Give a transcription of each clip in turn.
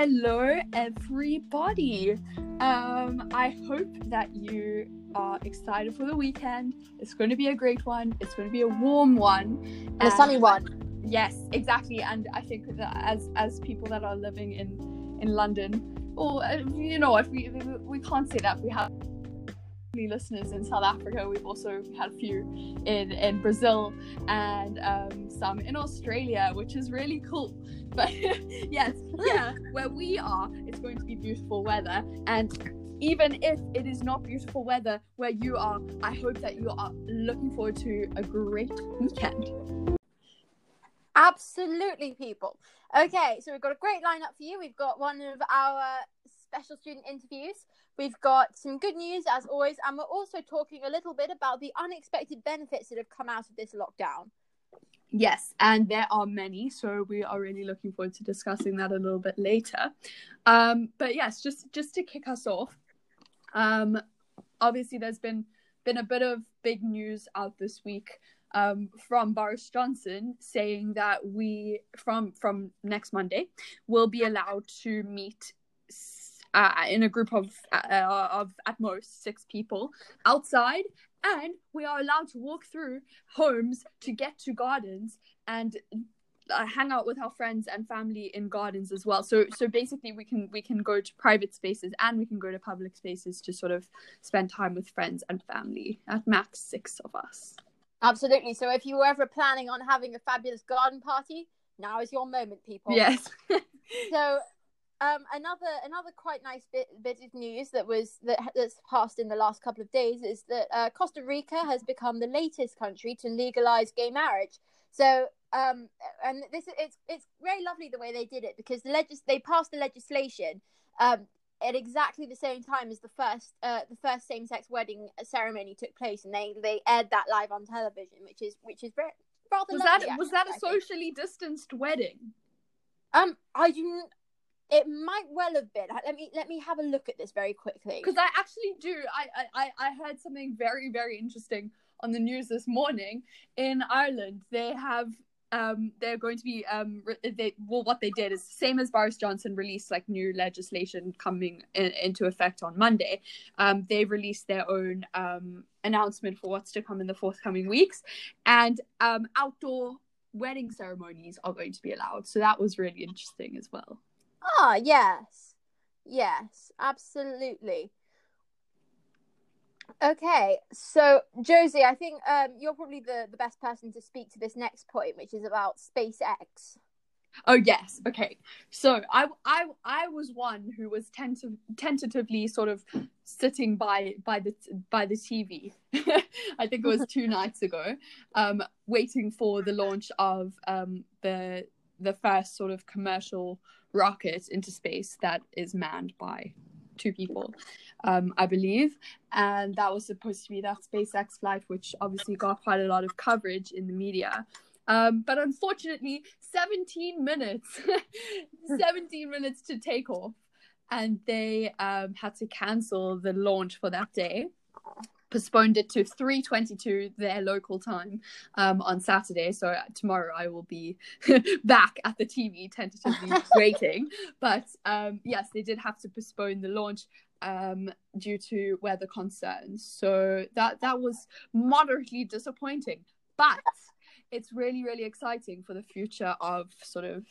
Hello, everybody. Um, I hope that you are excited for the weekend. It's going to be a great one. It's going to be a warm one, and a sunny one. Yes, exactly. And I think that as as people that are living in in London, or uh, you know, if we we can't say that we have listeners in South Africa. We've also had a few in in Brazil and um, some in Australia, which is really cool. But yes, yeah, where we are, it's going to be beautiful weather. And even if it is not beautiful weather where you are, I hope that you are looking forward to a great weekend. Absolutely, people. Okay, so we've got a great lineup for you. We've got one of our special student interviews. We've got some good news as always, and we're also talking a little bit about the unexpected benefits that have come out of this lockdown. Yes, and there are many, so we are really looking forward to discussing that a little bit later. Um, but yes, just just to kick us off, um, obviously there's been been a bit of big news out this week um, from Boris Johnson saying that we from from next Monday will be allowed to meet uh, in a group of uh, of at most six people outside and we are allowed to walk through homes to get to gardens and uh, hang out with our friends and family in gardens as well. So so basically we can we can go to private spaces and we can go to public spaces to sort of spend time with friends and family at max six of us. Absolutely. So if you were ever planning on having a fabulous garden party now is your moment people. Yes. So um, another another quite nice bit bit of news that was that that's passed in the last couple of days is that uh, Costa Rica has become the latest country to legalize gay marriage. So um, and this it's it's very lovely the way they did it because the legis- they passed the legislation um, at exactly the same time as the first uh, the first same sex wedding ceremony took place, and they they aired that live on television, which is which is very rather was lovely, that actually, was that a socially distanced wedding? Um, I do it might well have been. Let me let me have a look at this very quickly. Because I actually do. I, I I heard something very very interesting on the news this morning. In Ireland, they have um they're going to be um they well what they did is same as Boris Johnson released like new legislation coming in, into effect on Monday. Um, they released their own um announcement for what's to come in the forthcoming weeks, and um outdoor wedding ceremonies are going to be allowed. So that was really interesting as well. Ah, yes. Yes, absolutely. Okay, so Josie, I think um, you're probably the, the best person to speak to this next point, which is about SpaceX. Oh yes, okay. So I I I was one who was tentative, tentatively sort of sitting by by the by the TV. I think it was two nights ago, um, waiting for the launch of um the the first sort of commercial rocket into space that is manned by two people, um, I believe. And that was supposed to be that SpaceX flight, which obviously got quite a lot of coverage in the media. Um, but unfortunately, 17 minutes, 17 minutes to take off. And they um, had to cancel the launch for that day postponed it to 3.22 their local time um, on saturday. So uh, tomorrow i will be back at the tv tentatively waiting. But um, yes they did have to postpone the launch um, due to weather concerns. So that that was moderately disappointing. But it's really really exciting for the future of sort of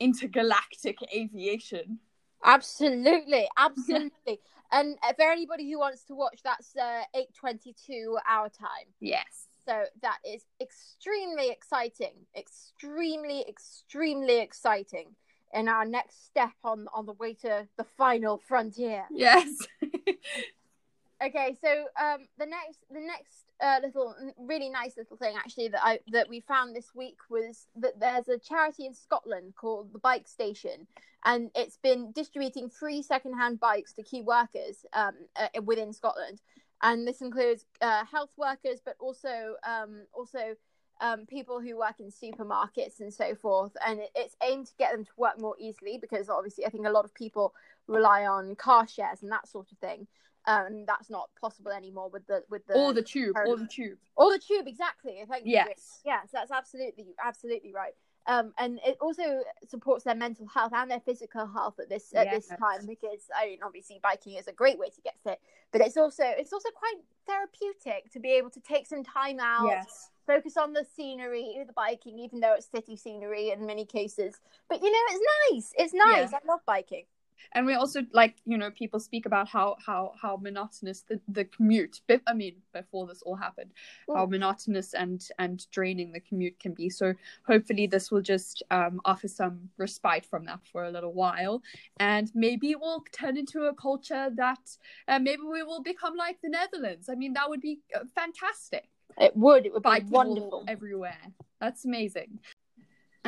intergalactic aviation absolutely absolutely and for anybody who wants to watch, that's uh, eight twenty-two our time. Yes. So that is extremely exciting, extremely, extremely exciting. In our next step on on the way to the final frontier. Yes. okay, so um, the next the next uh, little really nice little thing actually that I that we found this week was that there's a charity in Scotland called the Bike Station, and it's been distributing free secondhand bikes to key workers um, uh, within Scotland, and this includes uh, health workers, but also um, also um, people who work in supermarkets and so forth. And it, it's aimed to get them to work more easily because obviously I think a lot of people rely on car shares and that sort of thing um, that's not possible anymore with the with the or the tube or the tube or the tube exactly. Thank yes. you. Yes, that's absolutely absolutely right. um, and it also supports their mental health and their physical health at this at Yes. this time because I mean obviously biking is a great way to get fit, but it's also it's also quite therapeutic to be able to take some time out, Yes. focus on the scenery, the biking, even though it's city scenery in many cases. But you know, it's nice. It's nice. I love biking. And we also like you know people speak about how how how monotonous the, the commute be- i mean before this all happened how Mm. monotonous and and draining the commute can be so hopefully this will just um, offer some respite from that for a little while and maybe it will turn into a culture that uh, maybe we will become like the netherlands i mean that would be uh, fantastic It would. It would be wonderful. everywhere. That's amazing.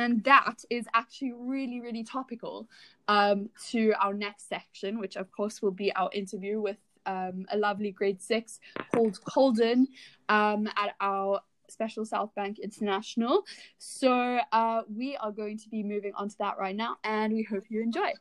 And that is actually really, really topical um, to our next section, which of course will be our interview with um, a lovely grade six called Colden um, at our Special South Bank International. So uh, we are going to be moving on to that right now, and we hope you enjoy.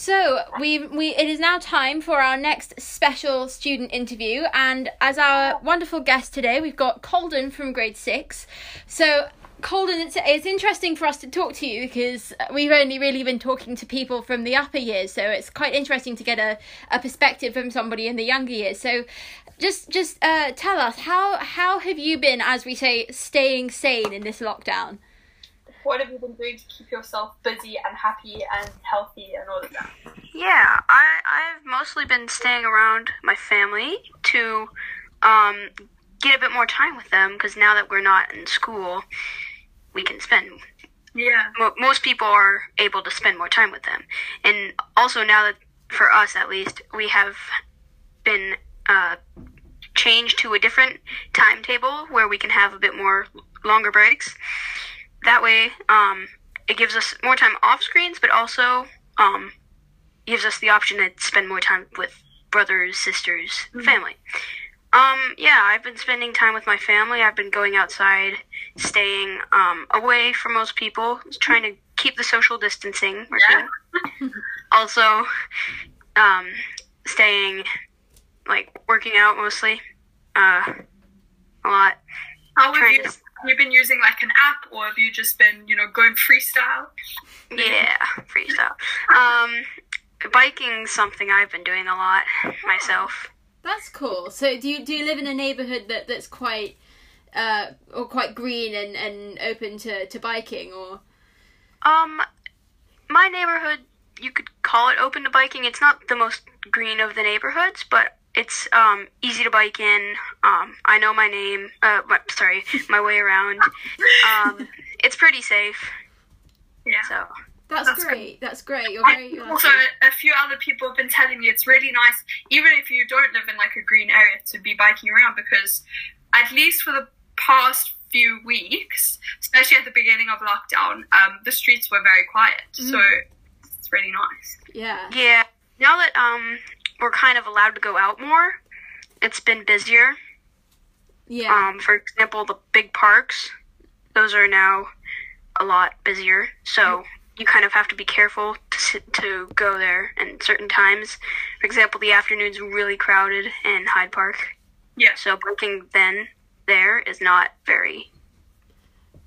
So we we it is now time for our next special student interview, and as our wonderful guest today, we've got Colden from grade six. So. Colden, it's, it's interesting for us to talk to you because we've only really been talking to people from the upper years, so it's quite interesting to get a, a perspective from somebody in the younger years. So, just just uh, tell us how how have you been, as we say, staying sane in this lockdown? What have you been doing to keep yourself busy and happy and healthy and all of that? Yeah, I I've mostly been staying around my family to um get a bit more time with them because now that we're not in school, we can spend. Yeah. Mo- most people are able to spend more time with them, and also now that for us at least we have been uh, changed to a different timetable where we can have a bit more longer breaks. That way, um, it gives us more time off screens, but also um, gives us the option to spend more time with brothers, sisters, family. Um, yeah, I've been spending time with my family. I've been going outside, staying um, away from most people, trying to keep the social distancing. routine. also, um, staying, like, working out mostly. Uh, a lot. How you, to- you been using like an app or have you just been, you know, going freestyle? Yeah, freestyle. Um, biking's something I've been doing a lot myself. That's cool. So do you do you live in a neighborhood that that's quite uh or quite green and and open to to biking or Um, my neighborhood, you could call it open to biking. It's not the most green of the neighborhoods, but it's um easy to bike in. Um, I know my name. Uh, my, sorry, my way around. Um, it's pretty safe. Yeah. So that's, That's great. That's great. You're very And you're also, a few other people have been telling me it's really nice, even if you don't live in like a green area, to be biking around because, at least for the past few weeks, especially at the beginning of lockdown, um, the streets were very quiet. So it's really nice. yeah. yeah, now that um we're kind of allowed to go out more, it's been busier. Yeah. Um, for example, the big parks, those are now a lot busier. So you kind of have to be careful to to go there in certain times. For example, the afternoon's really crowded in Hyde Park. Yeah. So biking then there is not very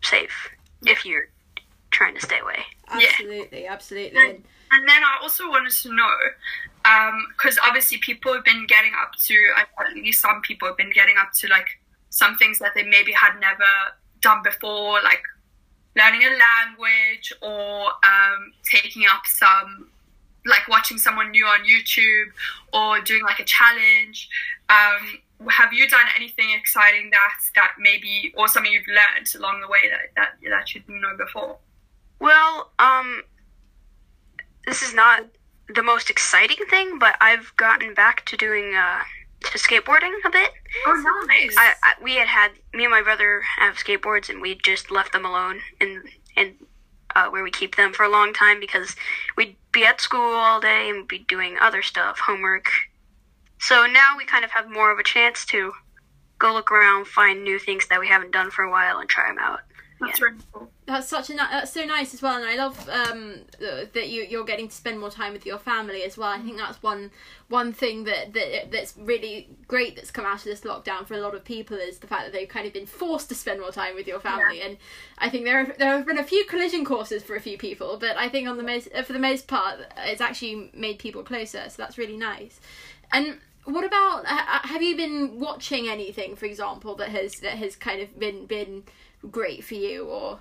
safe if you're trying to stay away. absolutely. Absolutely. And then I also wanted to know, because obviously people have been getting up to, at least some people have been getting up to like some things that they maybe had never done before, like learning a language or um, taking up some, like watching someone new on YouTube or doing like a challenge. Um, have you done anything exciting that that maybe, or something you've learned along the way that that that you didn't know before? Well, um, this is not the most exciting thing, but I've gotten back to doing uh, to skateboarding a bit. Oh, nice. I, I we had had me and my brother have skateboards, and we just left them alone in in uh, where we keep them for a long time because we'd be at school all day and be doing other stuff, homework. So now we kind of have more of a chance to go look around, find new things that we haven't done for a while, and try them out. That's really cool. That's such a that's so nice as well, and I love um, that you you're getting to spend more time with your family as well. I think that's one one thing that, that that's really great that's come out of this lockdown for a lot of people is the fact that they've kind of been forced to spend more time with your family. And I think there have, there have been a few collision courses for a few people, but I think on the most for the most part, it's actually made people closer. So that's really nice. And what about have you been watching anything, for example, that has that has kind of been been great for you or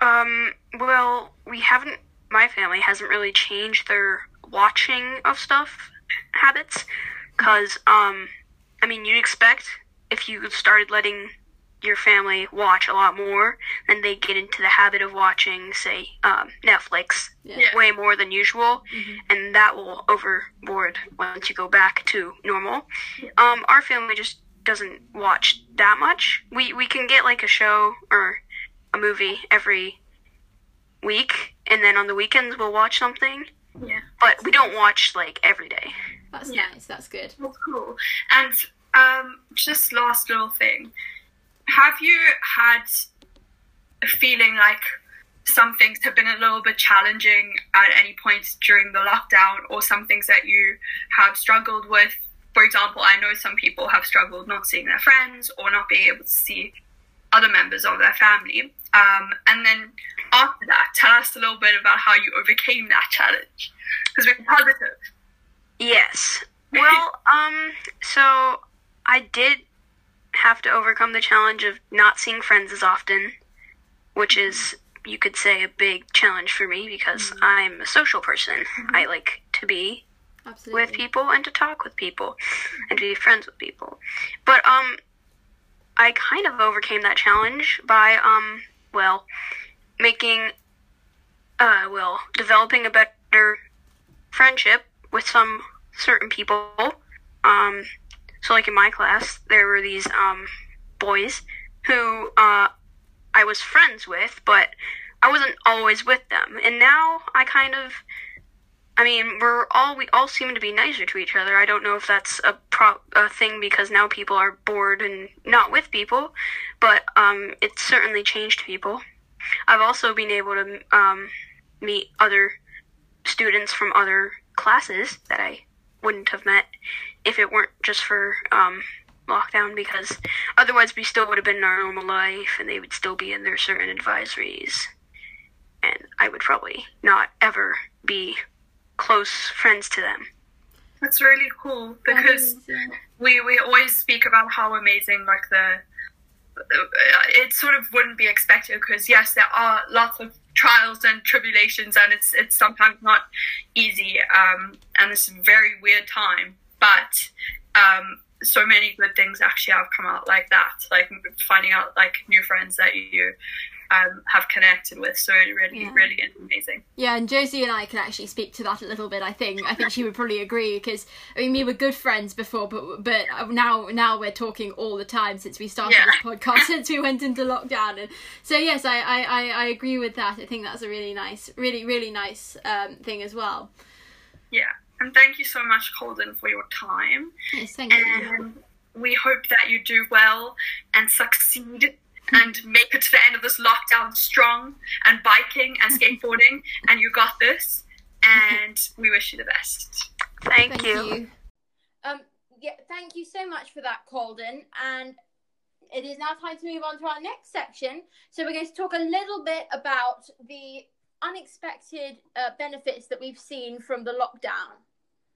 Um, well, we haven't. My family hasn't really changed their watching of stuff habits, cause um, I mean, you'd expect if you started letting your family watch a lot more, then they get into the habit of watching, say, um, Netflix yeah. Yeah. way more than usual, Mhm. and that will overboard once you go back to normal. Um, our family just doesn't watch that much. We we can get like a show or a movie every week, and then on the weekends we'll watch something. Yeah. But we don't watch like every day. That's Yeah. nice. That's good. Well, cool. And um, just last little thing. Have you had a feeling like some things have been a little bit challenging at any point during the lockdown, or some things that you have struggled with? For example, I know some people have struggled not seeing their friends or not being able to see other members of their family. Um, and then after that, tell us a little bit about how you overcame that challenge. Because we're positive. Yes. Well, um, so I did have to overcome the challenge of not seeing friends as often, which is, you could say, a big challenge for me because I'm a social person. I like to be Absolutely. with people and to talk with people and to be friends with people. But um I kind of overcame that challenge by um well making uh well developing a better friendship with some certain people. Um so like in my class there were these um boys who uh I was friends with but I wasn't always with them. And now I kind of I mean, we're all we all seem to be nicer to each other. I don't know if that's a pro a thing because now people are bored and not with people, but um, it's certainly changed people. I've also been able to um, meet other students from other classes that I wouldn't have met if it weren't just for um, lockdown because otherwise we still would have been in our normal life and they would still be in their certain advisories and I would probably not ever be close friends to them. That's really cool because we we always speak about how amazing like the it sort of wouldn't be expected because yes there are lots of trials and tribulations and it's it's sometimes not easy um, and it's a very weird time but um, so many good things actually have come out like that like finding out like new friends that you um, have connected with so it really Yeah. really is amazing Yeah, and Josie and I can actually speak to that a little bit. I think I think she would probably agree because I mean we were good friends before, but but now now we're talking all the time since we started Yeah. this podcast since we went into lockdown. And so yes, I I, I, I agree with that. I think that's a really nice, really really nice um, thing as well. yeah and thank you so much Colden for your time Yes, thank you. and we hope that you do well and succeed and make it to the end of this lockdown strong and biking and skateboarding and you got this and we wish you the best Thank, Thank you. you. Um, yeah, thank you so much for that, Colden. And it is now time to move on to our next section. So we're going to talk a little bit about the unexpected uh, benefits that we've seen from the lockdown.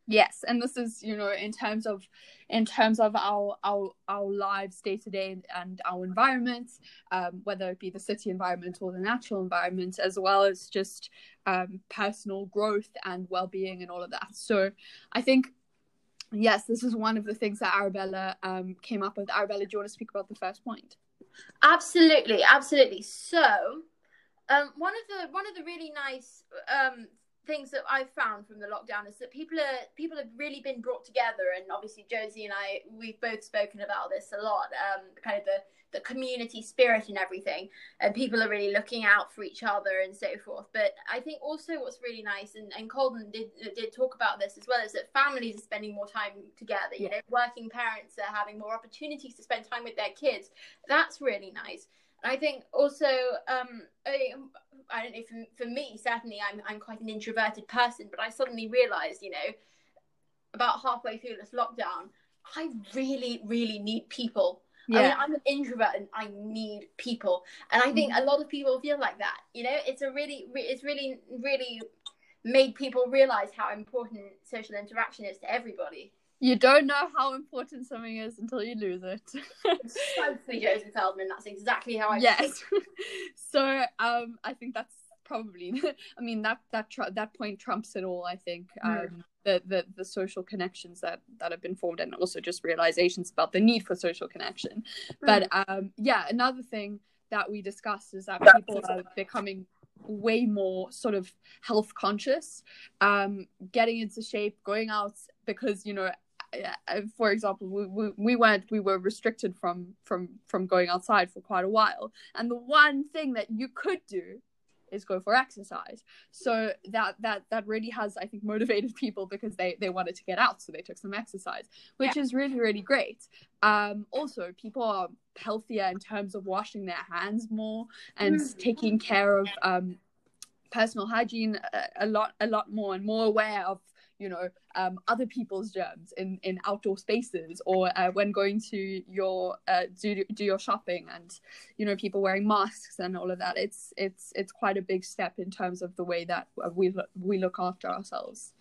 Yes and this is you know in terms of in terms of our our our lives day to day and our environments um, whether it be the city environment or the natural environment as well as just um, personal growth and well-being and all of that. So i think yes this is one of the things that arabella um, came up with. Arabella do you want to speak about the first point? Absolutely, absolutely. So, um, one of the one of the really nice um, things that I've found from the lockdown is that people are people have really been brought together, and obviously Josie and I we've both spoken about this a lot. Um, kind of the the community spirit and everything, and people are really looking out for each other and so forth. But I think also what's really nice, and and Colden did did talk about this as well, is that families are spending more time together. You know, working parents are having more opportunities to spend time with their kids. That's really nice. I think also, um, I, I don't know, for, for me, certainly I'm, I'm quite an introverted person, but I suddenly realized, you know, about halfway through this lockdown, I really, really need people. Yeah. I mean, I'm an introvert and I need people. And I think mm-hmm. a lot of people feel like that. You know, it's a really, it's really, really made people realize how important social interaction is to everybody. You don't know how important something is until you lose it. Precisely, Joseph Feldman. That's exactly how I. Yes. so, um, I think that's probably. I mean that that tr- that point trumps it all. I think. Um, the, the the social connections that that have been formed and also just realizations about the need for social connection but um yeah another thing that we discussed is that people are becoming way more sort of health conscious um getting into shape going out because you know for example we, we, we went we were restricted from from from going outside for quite a while and the one thing that you could do is go for exercise so that that that really has i think motivated people because they they wanted to get out so they took some exercise which yeah. is really really great um also people are healthier in terms of washing their hands more and mm-hmm. taking care of um personal hygiene a, a lot a lot more and more aware of you know um, other people's germs in in outdoor spaces or uh, when going to your uh, do do your shopping and you know people wearing masks and all of that it's it's it's quite a big step in terms of the way that we we look after ourselves.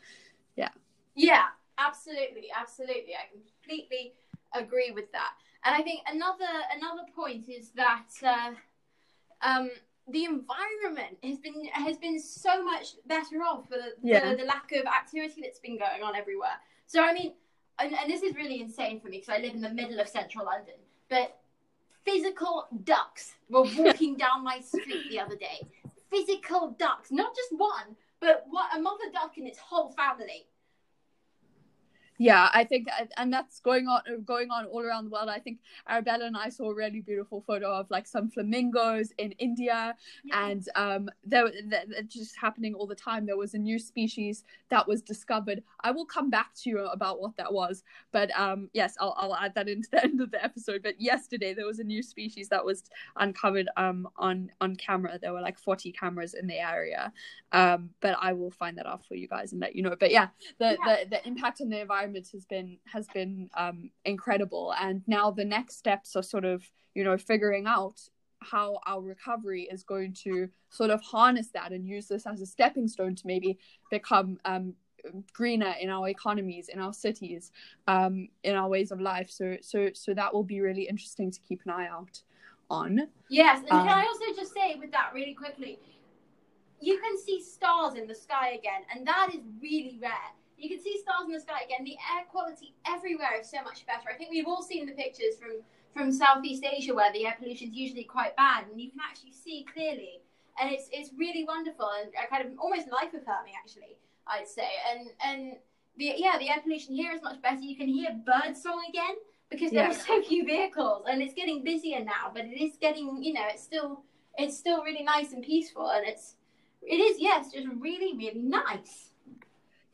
Yeah. Yeah absolutely absolutely. I completely agree with that. And i think another another point is that uh, um the environment has been has been so much better off for the, yeah. the, the, lack of activity that's been going on everywhere. So I mean, and, and this is really insane for me because I live in the middle of central London, but physical ducks were walking down my street the other day. Physical ducks, not just one, but what a mother duck and its whole family yeah i think and that's going on going on all around the world. I think arabella and i saw a really beautiful photo of like some flamingos in india. Yeah. and um there just happening all the time. There was a new species that was discovered. I will come back to you about what that was. But um yes i'll, I'll add that into the end of the episode. But yesterday there was a new species that was uncovered um on on camera. There were like 40 cameras in the area. Um but i will find that out for you guys and let you know. But yeah the yeah. the, the impact on the environment environment has been has been um, incredible, and now the next steps are sort of you know figuring out how our recovery is going to sort of harness that and use this as a stepping stone to maybe become um, greener in our economies, in our cities, um, in our ways of life. So, so, so that will be really interesting to keep an eye out on. Yes, and um, can I also just say with that really quickly, you can see stars in the sky again, and that is really rare. You can see stars in the sky again. The air quality everywhere is so much better. I think we've all seen the pictures from from Southeast Asia where the air pollution is usually quite bad, and you can actually see clearly, and it's it's really wonderful and kind of almost life affirming actually. I'd say, and and the yeah the air pollution here is much better. You can hear bird song again because there yeah. are so few vehicles, and it's getting busier now. But it is getting you know it's still it's still really nice and peaceful, and it's it is yes just really really nice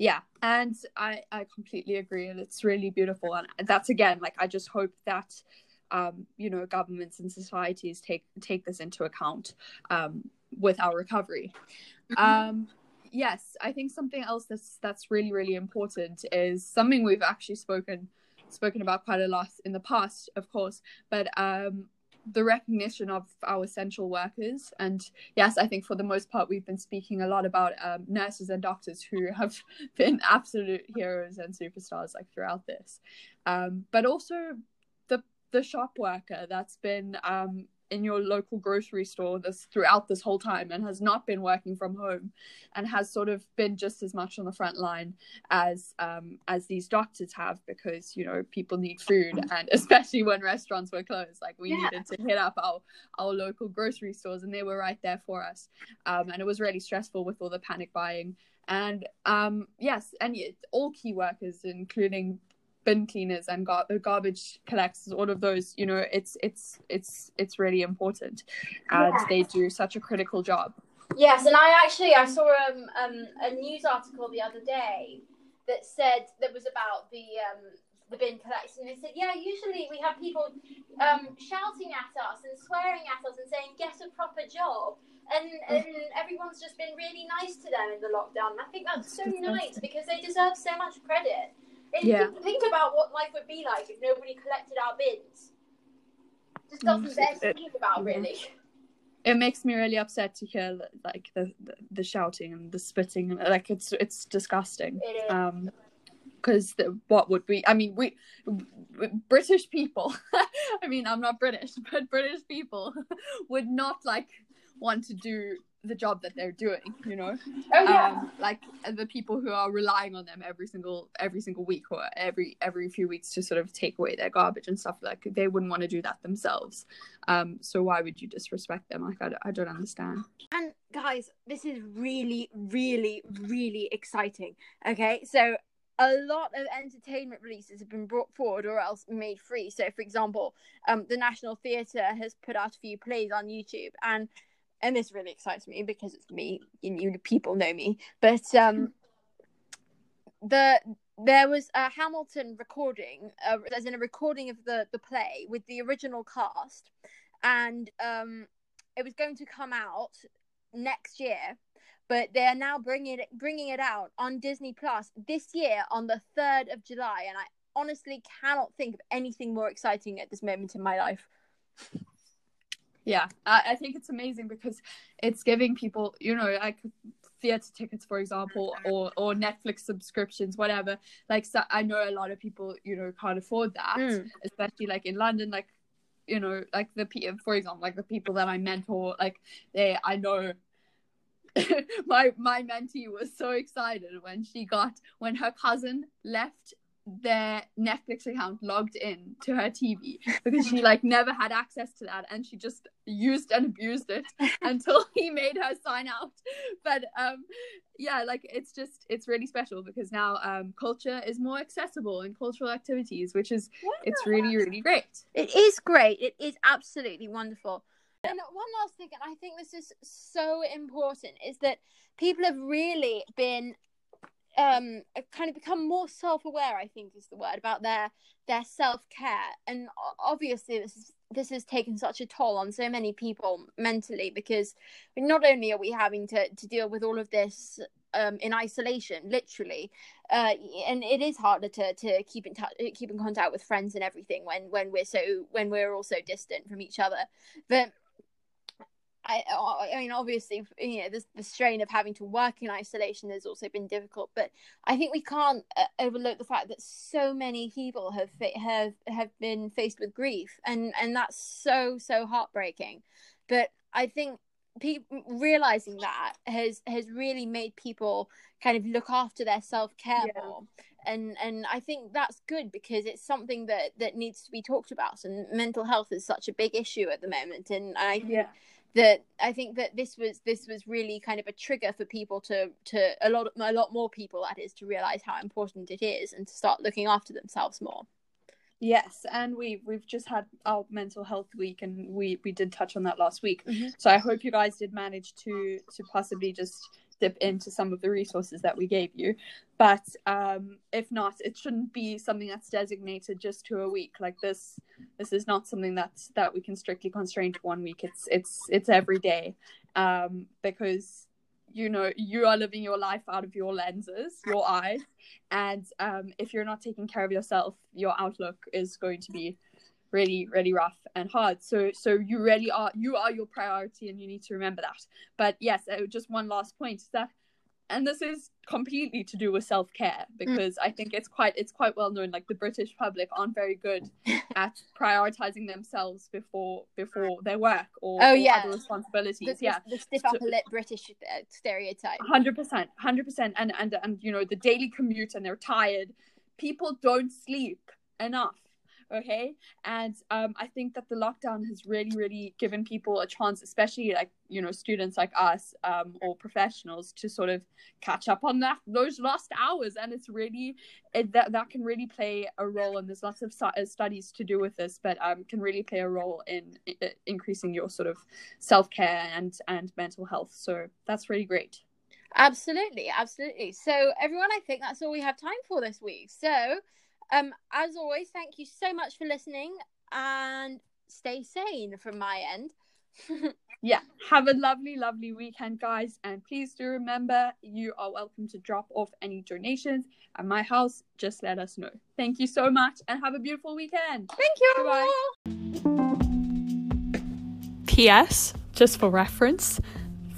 yeah and i i completely agree and it's really beautiful and that's again like i just hope that um you know governments and societies take take this into account um with our recovery mm-hmm. um yes i think something else that's that's really really important is something we've actually spoken spoken about quite a lot in the past of course but um the recognition of our essential workers. And yes, I think for the most part, we've been speaking a lot about um, nurses and doctors who have been absolute heroes and superstars like throughout this. Um, but also the the shop worker that's been um, in your local grocery store this throughout this whole time and has not been working from home and has sort of been just as much on the front line as um, as these doctors have because you know people need food and especially when restaurants were closed like we yeah. needed to hit up our our local grocery stores and they were right there for us um, and it was really stressful with all the panic buying and um, yes and all key workers including bin cleaners and gar- garbage collectors all of those you know it's it's it's it's really important and they do such a critical job yes and i actually i saw um, um, a news article the other day that said that was about the um, the bin collection. They said, yeah, usually we have people um, shouting at us and swearing at us and saying, get a proper job. And, and everyone's just been really nice to them in the lockdown. And I think that's so nice because they deserve so much credit. And Yeah. think, think about what life would be like if nobody collected our bins. Just doesn't bear to think about, really. it makes me really upset to hear like the the, the shouting and the spitting like it's it's disgusting It is. um because what would we i mean we, we british people i mean i'm not british but british people would not like want to do the job that they're doing you know Oh, yeah. um, like the people who are relying on them every single every single week or every every few weeks to sort of take away their garbage and stuff like they wouldn't want to do that themselves um so why would you disrespect them like i, don't- I don't understand And guys, this is really, really, really exciting. Okay, so a lot of entertainment releases have been brought forward or else made free. So, for example, um, the National Theatre has put out a few plays on YouTube, and and this really excites me because it's me. You, you people know me, but um, the there was a Hamilton recording, uh, as in a recording of the the play with the original cast, and um, it was going to come out next year, but they are now bringing it bringing it out on Disney Plus this year on the third of July, and I honestly cannot think of anything more exciting at this moment in my life. Yeah I, I think it's amazing because it's giving people you know like theater tickets for example or or netflix subscriptions whatever like so i know a lot of people you know can't afford that Mm. especially like in london like you know like the for example like the people that i mentor like they i know my my mentee was so excited when she got when her cousin left their Netflix account logged in to her TV because she like never had access to that and she just used and abused it until he made her sign out. But um yeah, like it's just it's really special because now um culture is more accessible in cultural activities, which is it's really, really great. It is great. It is absolutely wonderful. And one last thing, and I think this is so important, is that people have really been um kind of become more self-aware i think is the word about their their self-care. And obviously this is this has taken such a toll on so many people mentally because not only are we having to to deal with all of this um in isolation literally uh and it is harder to to keep in touch keep in contact with friends and everything when when we're so when we're all so distant from each other. But I, I mean, obviously, you know, the, the strain of having to work in isolation has also been difficult. But I think we can't uh, overlook the fact that so many people have fa- have have been faced with grief, and and that's so so heartbreaking. But I think people realizing that has has really made people kind of look after their self care Yeah. more and and I think that's good because it's something that that needs to be talked about and mental health is such a big issue at the moment and I think that I think that this was this was really kind of a trigger for people to to a lot a lot more people that is to realize how important it is and to start looking after themselves more. Yes, and we we've just had our mental health week, and we we did touch on that last week. Mhm. So I hope you guys did manage to to possibly just dip into some of the resources that we gave you. But um, if not, it shouldn't be something that's designated just to a week. Like this, this is not something that's that we can strictly constrain to one week. It's it's it's every day, um, because you know you are living your life out of your lenses, your eyes, and um, if you're not taking care of yourself, your outlook is going to be really really rough and hard so so you really are you are your priority and you need to remember that but yes uh, just one last point is that and this is completely to do with self-care because i think it's quite it's quite well known like the british public aren't very good at prioritizing themselves before before their work or, Oh, or yeah. other responsibilities The, yeah the, the stiff upper lip British uh, stereotype. hundred percent, hundred percent, and and and you know the daily commute and they're tired. People don't sleep enough, okay? And um, I think that the lockdown has really, really given people a chance, especially like you know students like us um, or professionals, to sort of catch up on that those lost hours. And it's really it, that that can really play a role. And there's lots of uh, studies to do with this, but um, can really play a role in uh, increasing your sort of self care and and mental health. So that's really great. Absolutely, absolutely. So, everyone, I think that's all we have time for this week. So, Um, as always, thank you so much for listening and stay sane from my end. yeah have a lovely lovely weekend guys and please do remember you are welcome to drop off any donations at my house just let us know thank you so much and have a beautiful weekend Thank you. Goodbye. ps just for reference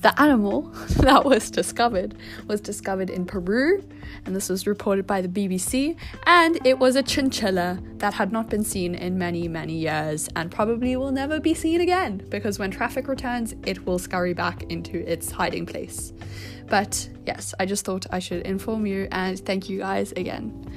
the animal that was discovered was discovered in Peru, and this was reported by the BBC. And it was a chinchilla that had not been seen in many, many years and probably will never be seen again because when traffic returns, it will scurry back into its hiding place. But yes, I just thought I should inform you and thank you guys again.